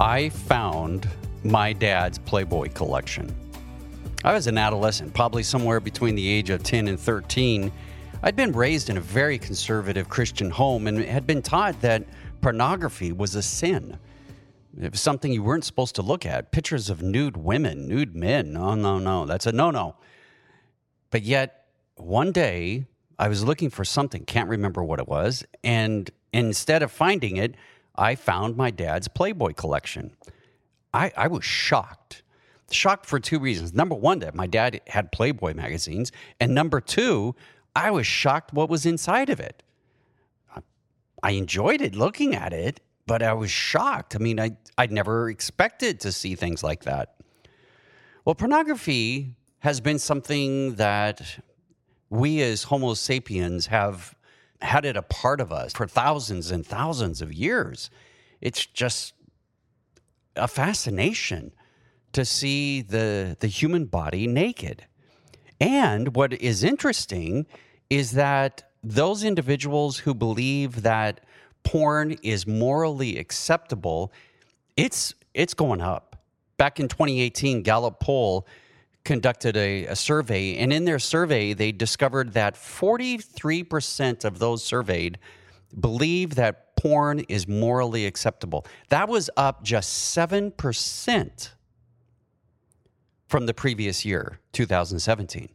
I found my dad's Playboy collection. I was an adolescent, probably somewhere between the age of 10 and 13. I'd been raised in a very conservative Christian home and had been taught that pornography was a sin. It was something you weren't supposed to look at. Pictures of nude women, nude men. No, no, no. That's a no no. But yet, one day, I was looking for something, can't remember what it was. And instead of finding it, I found my dad's Playboy collection. I, I was shocked. Shocked for two reasons. Number one, that my dad had Playboy magazines. And number two, I was shocked what was inside of it. I enjoyed it looking at it, but I was shocked. I mean, I, I'd never expected to see things like that. Well, pornography has been something that we as Homo sapiens have had it a part of us for thousands and thousands of years. It's just a fascination to see the, the human body naked. And what is interesting is that those individuals who believe that porn is morally acceptable, it's it's going up. Back in 2018, Gallup poll conducted a, a, survey, and in their survey, they discovered that 43% of those surveyed believe that porn is morally acceptable. That was up just 7% from the previous year, 2017.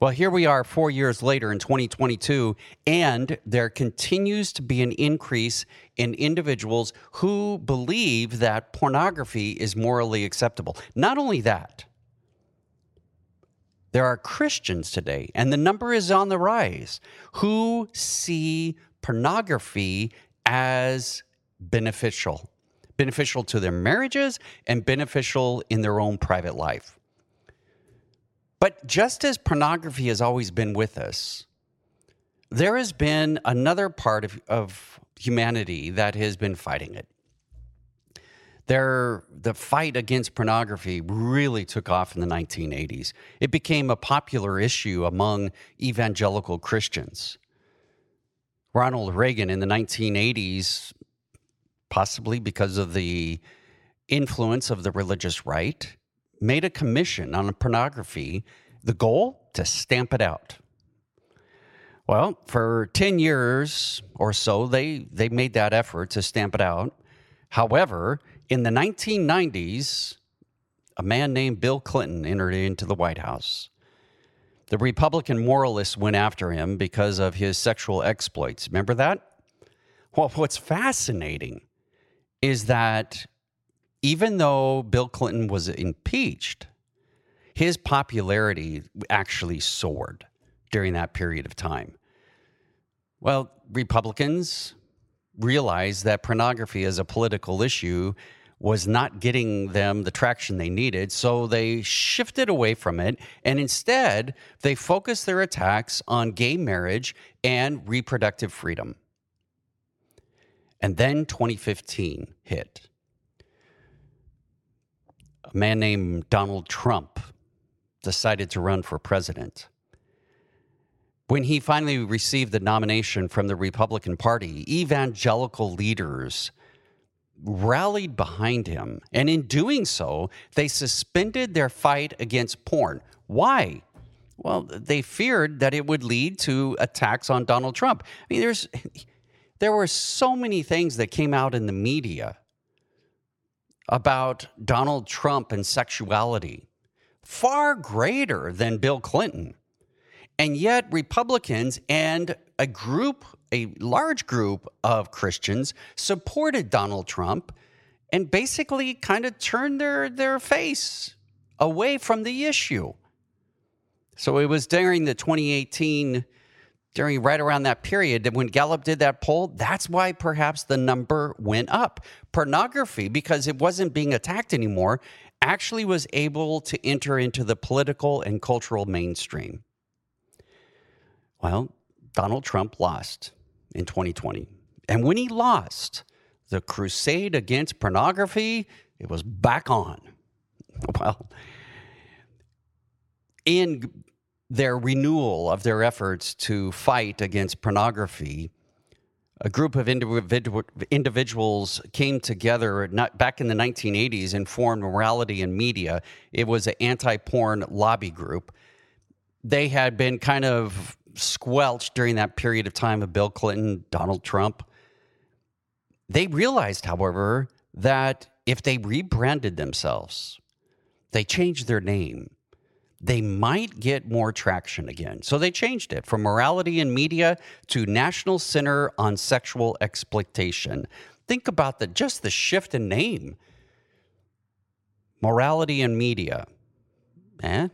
Well, here we are four years later in 2022, and there continues to be an increase in individuals who believe that pornography is morally acceptable. Not only that, there are Christians today, and the number is on the rise, who see pornography as beneficial, beneficial to their marriages and beneficial in their own private life. But just as pornography has always been with us, there has been another part of, of humanity that has been fighting it. There, the fight against pornography really took off in the 1980s. It became a popular issue among evangelical Christians. Ronald Reagan in the 1980s, possibly because of the influence of the religious right, made a commission on pornography, the goal to stamp it out. Well, for 10 years or so, they, they made that effort to stamp it out. However, in the 1990s, a man named Bill Clinton entered into the White House. The Republican moralists went after him because of his sexual exploits. Remember that? Well, what's fascinating is that even though Bill Clinton was impeached, his popularity actually soared during that period of time. Well, Republicans realized that pornography is a political issue was not getting them the traction they needed, so they shifted away from it and instead they focused their attacks on gay marriage and reproductive freedom. And then 2015 hit a man named Donald Trump decided to run for president. When he finally received the nomination from the Republican Party, evangelical leaders rallied behind him. And in doing so, they suspended their fight against porn. Why? Well, they feared that it would lead to attacks on Donald Trump. I mean, there's there were so many things that came out in the media about Donald Trump and sexuality, far greater than Bill Clinton. And yet, Republicans and a group, a large group of Christians supported Donald Trump and basically kind of turned their, their face away from the issue. So it was during the 2018 during right around that period that when Gallup did that poll, that's why perhaps the number went up. Pornography, because it wasn't being attacked anymore, actually was able to enter into the political and cultural mainstream. Well, Donald Trump lost in 2020. And when he lost, the crusade against pornography, it was back on. Well, in their renewal of their efforts to fight against pornography, a group of individu- individuals came together not, back in the 1980s and formed Morality and Media. It was an anti porn lobby group. They had been kind of squelched during that period of time of Bill Clinton, Donald Trump. They realized, however, that if they rebranded themselves, they changed their name, they might get more traction again. So they changed it from Morality in Media to National Center on Sexual Exploitation. Think about the just the shift in name. Morality in Media. Eh?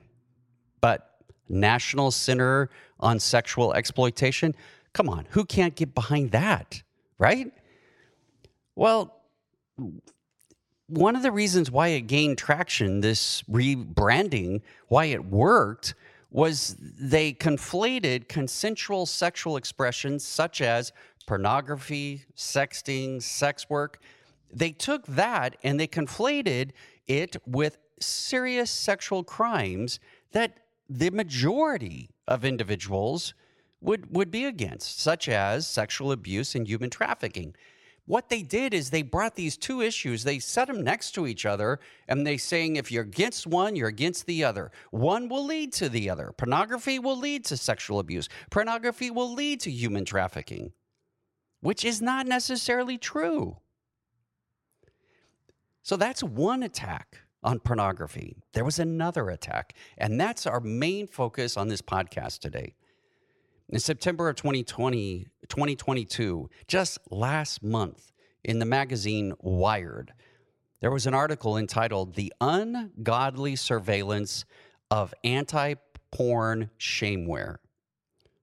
But National Center on Sexual Exploitation? Come on, who can't get behind that, right? Well, one of the reasons why it gained traction, this rebranding, why it worked, was they conflated consensual sexual expressions such as pornography, sexting, sex work. They took that and they conflated it with serious sexual crimes that the majority of individuals would, would be against, such as sexual abuse and human trafficking what they did is they brought these two issues, they set them next to each other, and they saying if you're against one, you're against the other. One will lead to the other. Pornography will lead to sexual abuse. Pornography will lead to human trafficking, which is not necessarily true. So that's one attack on pornography. There was another attack, and that's our main focus on this podcast today. In September of 2020, 2022, just last month, in the magazine Wired, there was an article entitled The Ungodly Surveillance of Anti Porn Shameware.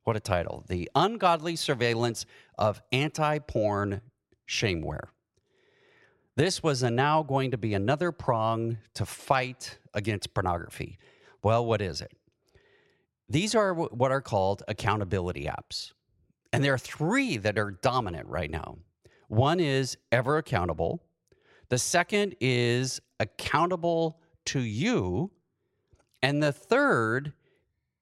What a title. The Ungodly Surveillance of Anti Porn Shameware. This was now going to be another prong to fight against pornography. Well, what is it? These are what are called accountability apps. And there are three that are dominant right now. One is Ever Accountable, the second is Accountable to You, and the third,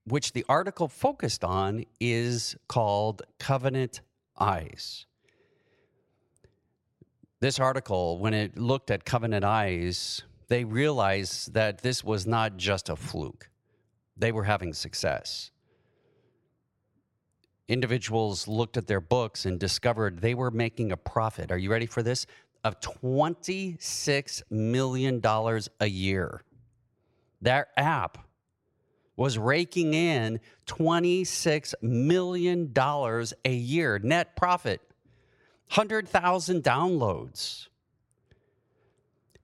which the article focused on, is called Covenant Eyes. This article, when it looked at Covenant Eyes, they realized that this was not just a fluke they were having success. Individuals looked at their books and discovered they were making a profit. Are you ready for this? Of $26 million a year. Their app was raking in $26 million a year net profit, 100,000 downloads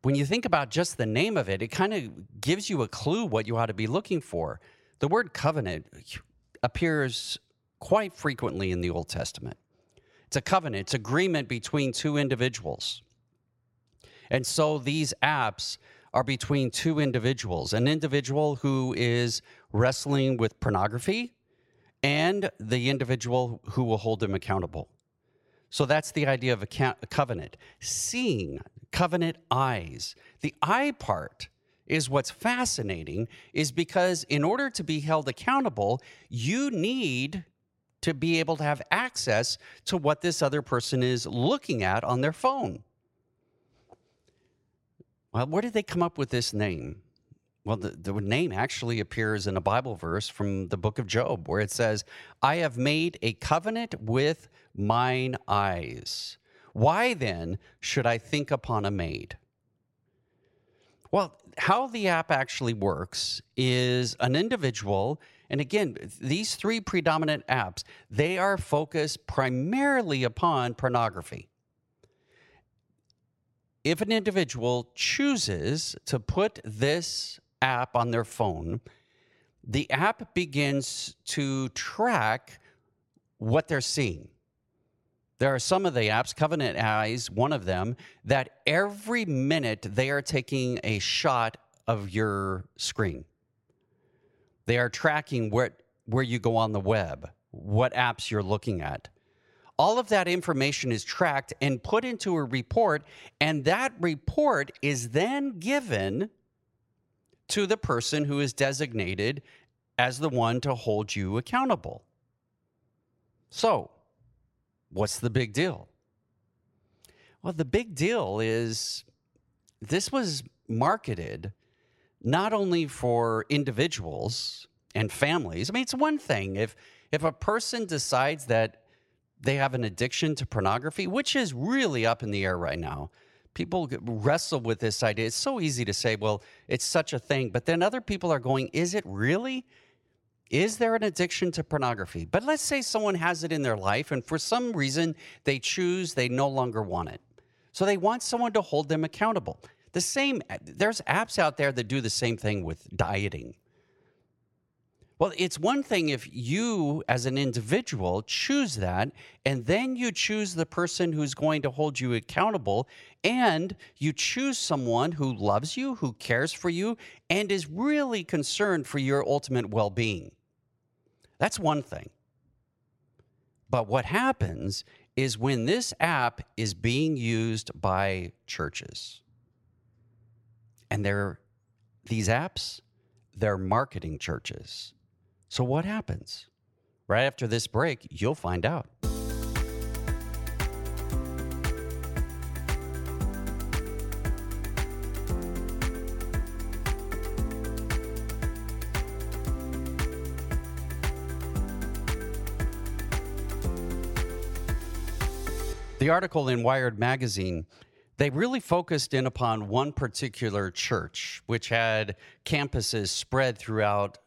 when you think about just the name of it, it kind of gives you a clue what you ought to be looking for. The word covenant appears quite frequently in the Old Testament. It's a covenant, it's agreement between two individuals. And so these apps are between two individuals an individual who is wrestling with pornography and the individual who will hold them accountable. So that's the idea of a, covenant. Seeing, covenant eyes. The eye part is what's fascinating is because in order to be held accountable, you need to be able to have access to what this other person is looking at on their phone. Well, where did they come up with this name? Well, the, the name actually appears in a Bible verse from the book of Job where it says, I have made a covenant with mine eyes. Why then should I think upon a maid? Well, how the app actually works is an individual, and again, these three predominant apps, they are focused primarily upon pornography. If an individual chooses to put this app on their phone, the app begins to track what they're seeing. There are some of the apps, Covenant Eyes, one of them, that every minute they are taking a shot of your screen. They are tracking where, where you go on the web, what apps you're looking at. All of that information is tracked and put into a report, and that report is then given to the person who is designated as the one to hold you accountable. So, What's the big deal? Well, the big deal is this was marketed not only for individuals and families. I mean, it's one thing if if a person decides that they have an addiction to pornography, which is really up in the air right now. People wrestle with this idea. It's so easy to say, well, it's such a thing. But then other people are going, is it really? Is there an addiction to pornography? But let's say someone has it in their life and for some reason they choose they no longer want it. So they want someone to hold them accountable. The same, there's apps out there that do the same thing with dieting. Well, it's one thing if you, as an individual, choose that, and then you choose the person who's going to hold you accountable, and you choose someone who loves you, who cares for you, and is really concerned for your ultimate well being. That's one thing. But what happens is when this app is being used by churches, and they're these apps, they're marketing churches so, what happens? Right after this break, you'll find out. The article in Wired Magazine, they really focused in upon one particular church, which had campuses spread throughout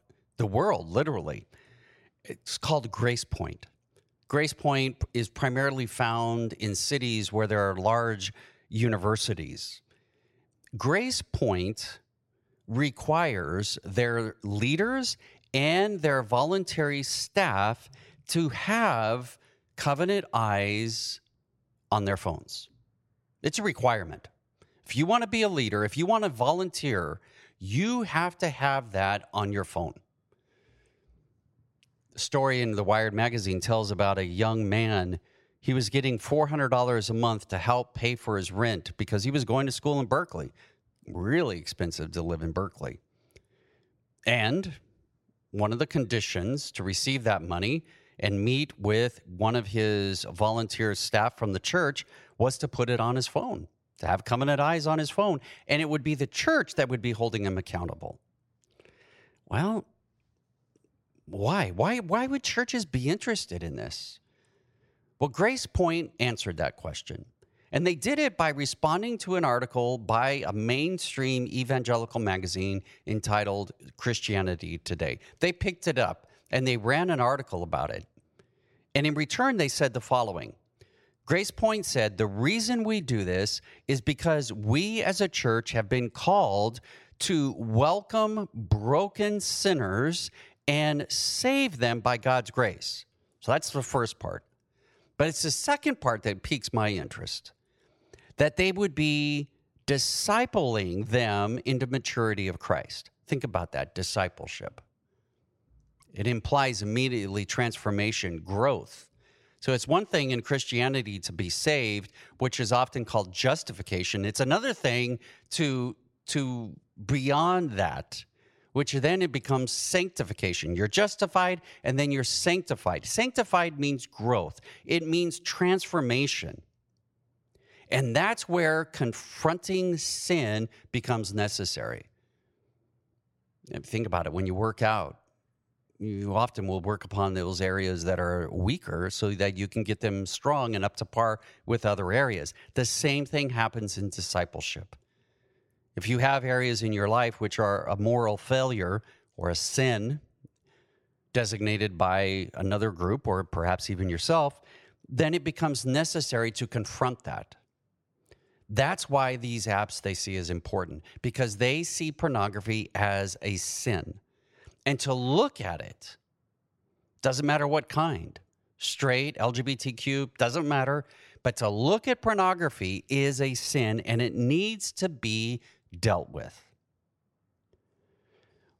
the world, literally. It's called Grace Point. Grace Point is primarily found in cities where there are large universities. Grace Point requires their leaders and their voluntary staff to have covenant eyes on their phones. It's a requirement. If you want to be a leader, if you want to volunteer, you have to have that on your phone story in the Wired magazine tells about a young man. He was getting $400 a month to help pay for his rent because he was going to school in Berkeley. Really expensive to live in Berkeley. And one of the conditions to receive that money and meet with one of his volunteer staff from the church was to put it on his phone, to have covenant eyes on his phone. And it would be the church that would be holding him accountable. Well, why? Why why would churches be interested in this? Well, Grace Point answered that question. And they did it by responding to an article by a mainstream evangelical magazine entitled Christianity Today. They picked it up and they ran an article about it. And in return, they said the following Grace Point said, The reason we do this is because we as a church have been called to welcome broken sinners and save them by God's grace. So that's the first part. But it's the second part that piques my interest that they would be discipling them into maturity of Christ. Think about that discipleship. It implies immediately transformation, growth. So it's one thing in Christianity to be saved, which is often called justification. It's another thing to to beyond that which then it becomes sanctification. You're justified and then you're sanctified. Sanctified means growth, it means transformation. And that's where confronting sin becomes necessary. Think about it when you work out, you often will work upon those areas that are weaker so that you can get them strong and up to par with other areas. The same thing happens in discipleship. If you have areas in your life which are a moral failure or a sin designated by another group or perhaps even yourself, then it becomes necessary to confront that. That's why these apps they see as important because they see pornography as a sin. And to look at it, doesn't matter what kind, straight, LGBTQ, doesn't matter, but to look at pornography is a sin and it needs to be dealt with.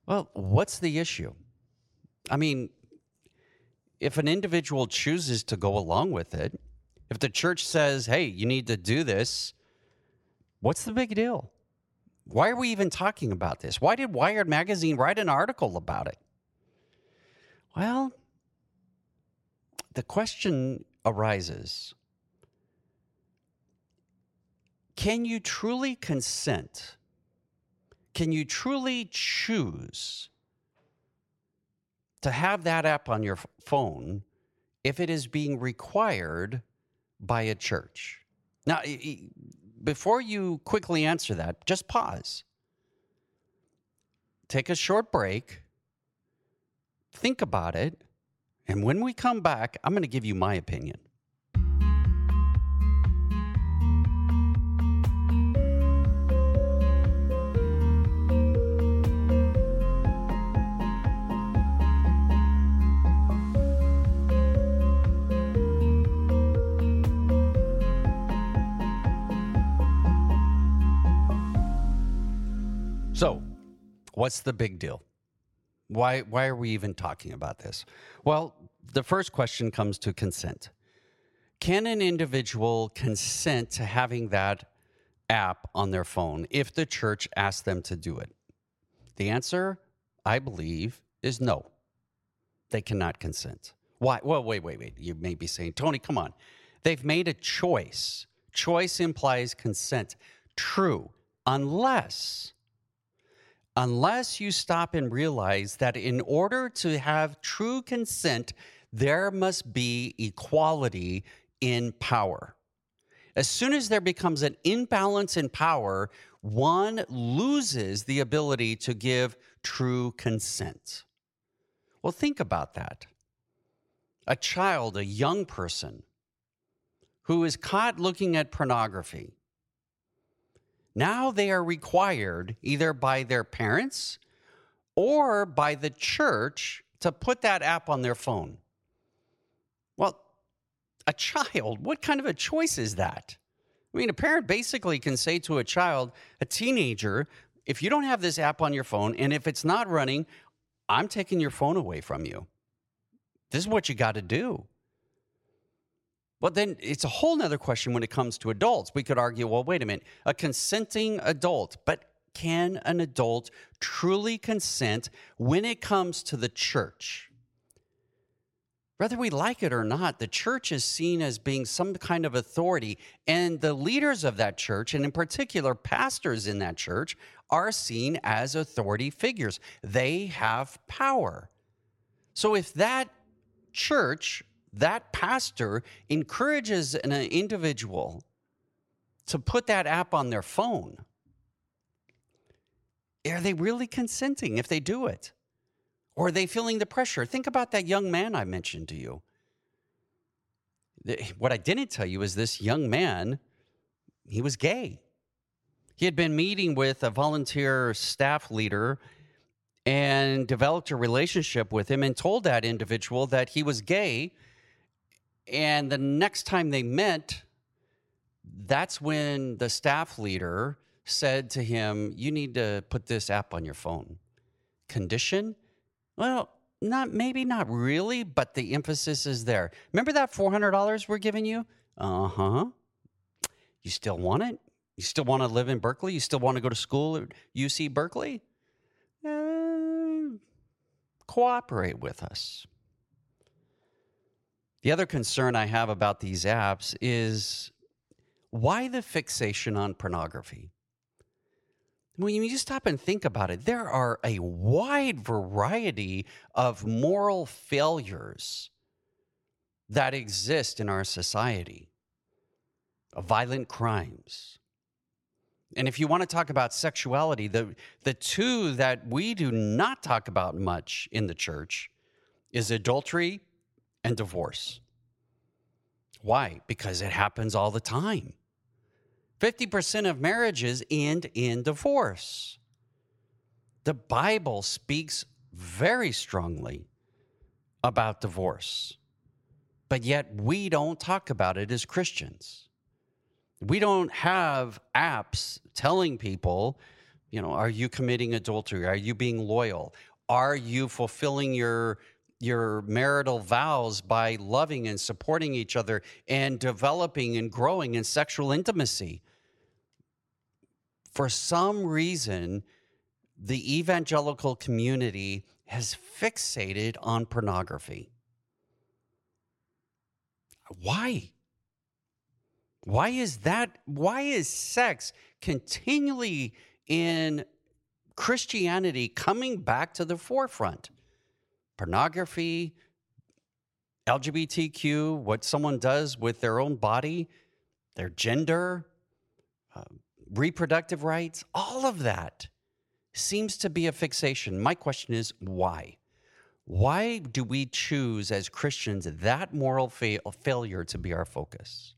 Well, what's the issue? I mean, if an individual chooses to go along with it, if the church says, hey, you need to do this, what's the big deal? Why are we even talking about this? Why did Wired Magazine write an article about it? Well, the question arises Can you truly consent? Can you truly choose to have that app on your phone if it is being required by a church? Now, before you quickly answer that, just pause. Take a short break. Think about it. And when we come back, I'm going to give you my opinion. So, what's the big deal? Why, why are we even talking about this? Well, the first question comes to consent. Can an individual consent to having that app on their phone if the church asks them to do it? The answer, I believe, is no. They cannot consent. Why? Well, wait, wait, wait. You may be saying, Tony, come on. They've made a choice. Choice implies consent. True, unless unless you stop and realize that in order to have true consent, there must be equality in power. As soon as there becomes an imbalance in power, one loses the ability to give true consent. Well, think about that. A child, a young person who is caught looking at pornography, now they are required either by their parents or by the church to put that app on their phone. Well, a child, what kind of a choice is that? I mean, a parent basically can say to a child, a teenager, if you don't have this app on your phone and if it's not running, I'm taking your phone away from you. This is what you got to do. Well, then it's a whole nother question when it comes to adults. We could argue, well, wait a minute, a consenting adult, but can an adult truly consent when it comes to the church? Whether we like it or not, the church is seen as being some kind of authority, and the leaders of that church, and in particular, pastors in that church, are seen as authority figures. They have power. So if that church that pastor encourages an individual to put that app on their phone, are they really consenting if they do it? Or are they feeling the pressure? Think about that young man I mentioned to you. What I didn't tell you is this young man, he was gay. He had been meeting with a volunteer staff leader and developed a relationship with him and told that individual that he was gay and the next time they met, that's when the staff leader said to him, You need to put this app on your phone. Condition? Well, not maybe not really, but the emphasis is there. Remember that $400 we're giving you? Uh huh. You still want it? You still want to live in Berkeley? You still want to go to school at UC Berkeley? Uh, cooperate with us. The other concern I have about these apps is why the fixation on pornography? When you stop and think about it, there are a wide variety of moral failures that exist in our society, of violent crimes. And if you want to talk about sexuality, the, the two that we do not talk about much in the church is adultery and divorce. Why? Because it happens all the time. 50% of marriages end in divorce. The Bible speaks very strongly about divorce, but yet we don't talk about it as Christians. We don't have apps telling people, you know, are you committing adultery? Are you being loyal? Are you fulfilling your your marital vows by loving and supporting each other and developing and growing in sexual intimacy. For some reason, the evangelical community has fixated on pornography. Why? Why is that? Why is sex continually in Christianity coming back to the forefront? Pornography, LGBTQ, what someone does with their own body, their gender, uh, reproductive rights, all of that seems to be a fixation. My question is why? Why do we choose as Christians that moral fa- failure to be our focus?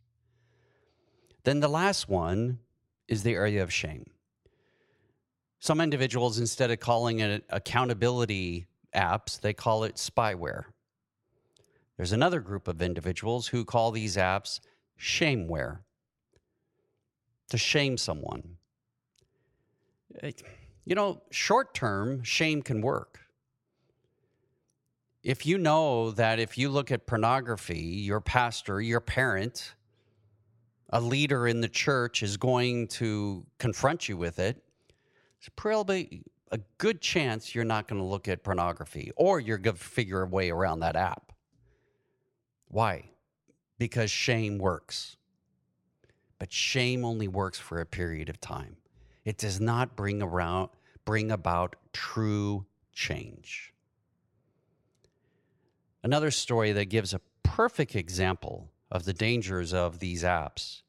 Then the last one is the area of shame. Some individuals, instead of calling it accountability apps, they call it spyware. There's another group of individuals who call these apps shameware to shame someone. Eh, you know, short term, shame can work. If you know that if you look at pornography, your pastor, your parent, a leader in the church is going to confront you with it, it's probably a good chance you're not going to look at pornography or you're going to figure a way around that app. Why? Because shame works. But shame only works for a period of time. It does not bring around bring about true change. Another story that gives a perfect example of the dangers of these apps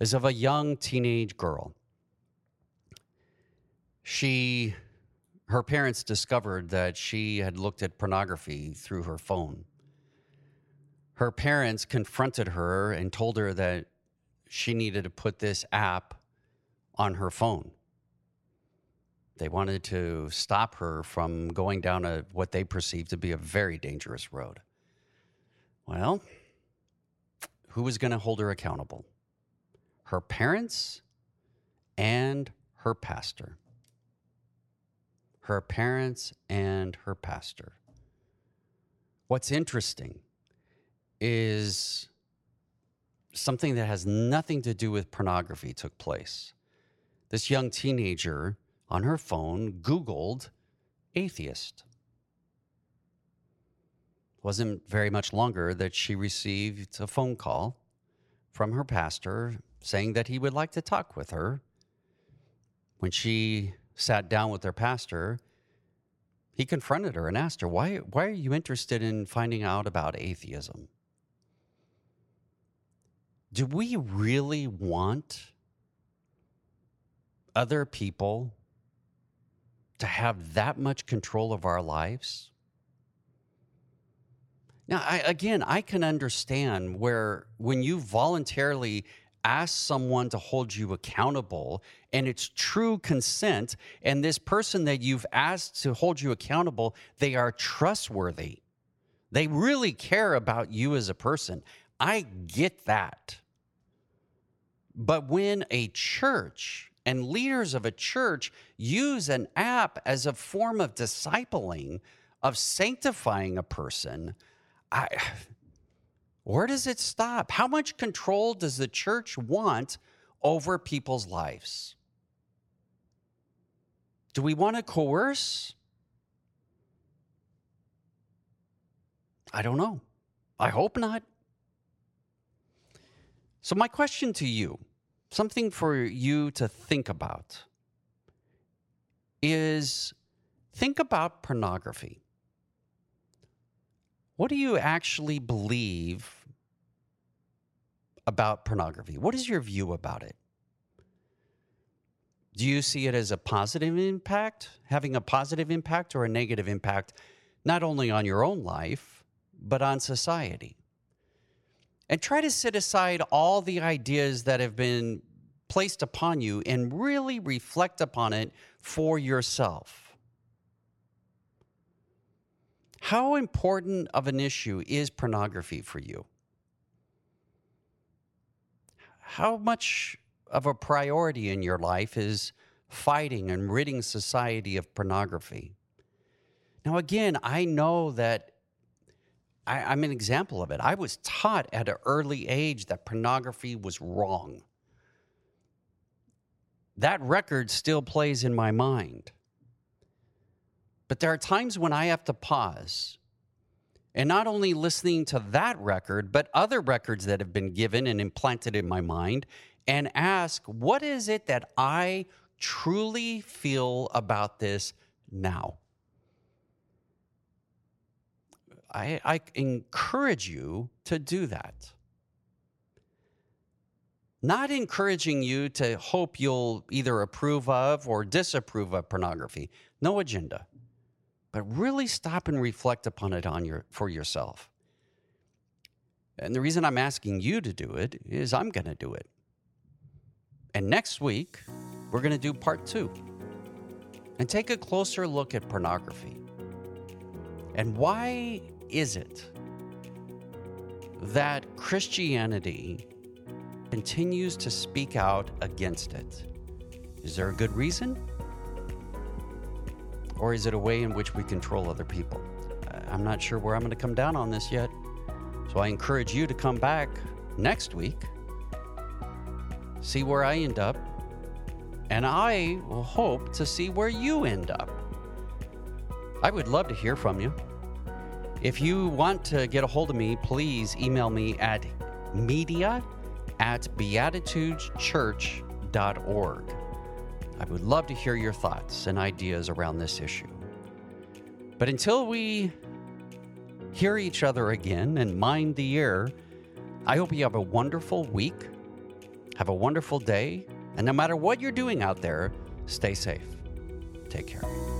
is of a young teenage girl. She, her parents discovered that she had looked at pornography through her phone. Her parents confronted her and told her that she needed to put this app on her phone. They wanted to stop her from going down a what they perceived to be a very dangerous road. Well, who was going to hold her accountable? Her parents and her pastor. Her parents and her pastor. What's interesting is something that has nothing to do with pornography took place. This young teenager on her phone Googled atheist wasn't very much longer that she received a phone call from her pastor saying that he would like to talk with her. When she sat down with their pastor, he confronted her and asked her, Why, why are you interested in finding out about atheism? Do we really want other people to have that much control of our lives? Now, I, again, I can understand where when you voluntarily ask someone to hold you accountable and it's true consent, and this person that you've asked to hold you accountable, they are trustworthy. They really care about you as a person. I get that. But when a church and leaders of a church use an app as a form of discipling, of sanctifying a person, I, where does it stop? How much control does the church want over people's lives? Do we want to coerce? I don't know. I hope not. So, my question to you, something for you to think about, is think about pornography. What do you actually believe about pornography? What is your view about it? Do you see it as a positive impact, having a positive impact or a negative impact, not only on your own life, but on society? And try to set aside all the ideas that have been placed upon you and really reflect upon it for yourself. How important of an issue is pornography for you? How much of a priority in your life is fighting and ridding society of pornography? Now, again, I know that I, am an example of it. I was taught at an early age that pornography was wrong. That record still plays in my mind. But there are times when I have to pause And not only listening to that record, but other records that have been given and implanted in my mind, and ask, what is it that I truly feel about this now? I, I encourage you to do that. Not encouraging you to hope you'll either approve of or disapprove of pornography. No agenda. But really stop and reflect upon it on your, for yourself. And the reason I'm asking you to do it is I'm going to do it. And next week, we're going to do part two and take a closer look at pornography. And why is it that Christianity continues to speak out against it? Is there a good reason? Or is it a way in which we control other people? I'm not sure where I'm going to come down on this yet. So I encourage you to come back next week, see where I end up, and I will hope to see where you end up. I would love to hear from you. If you want to get a hold of me, please email me at media at beatitudeschurch.org. I would love to hear your thoughts and ideas around this issue. But until we hear each other again and mind the ear, I hope you have a wonderful week, have a wonderful day, and no matter what you're doing out there, stay safe. Take care.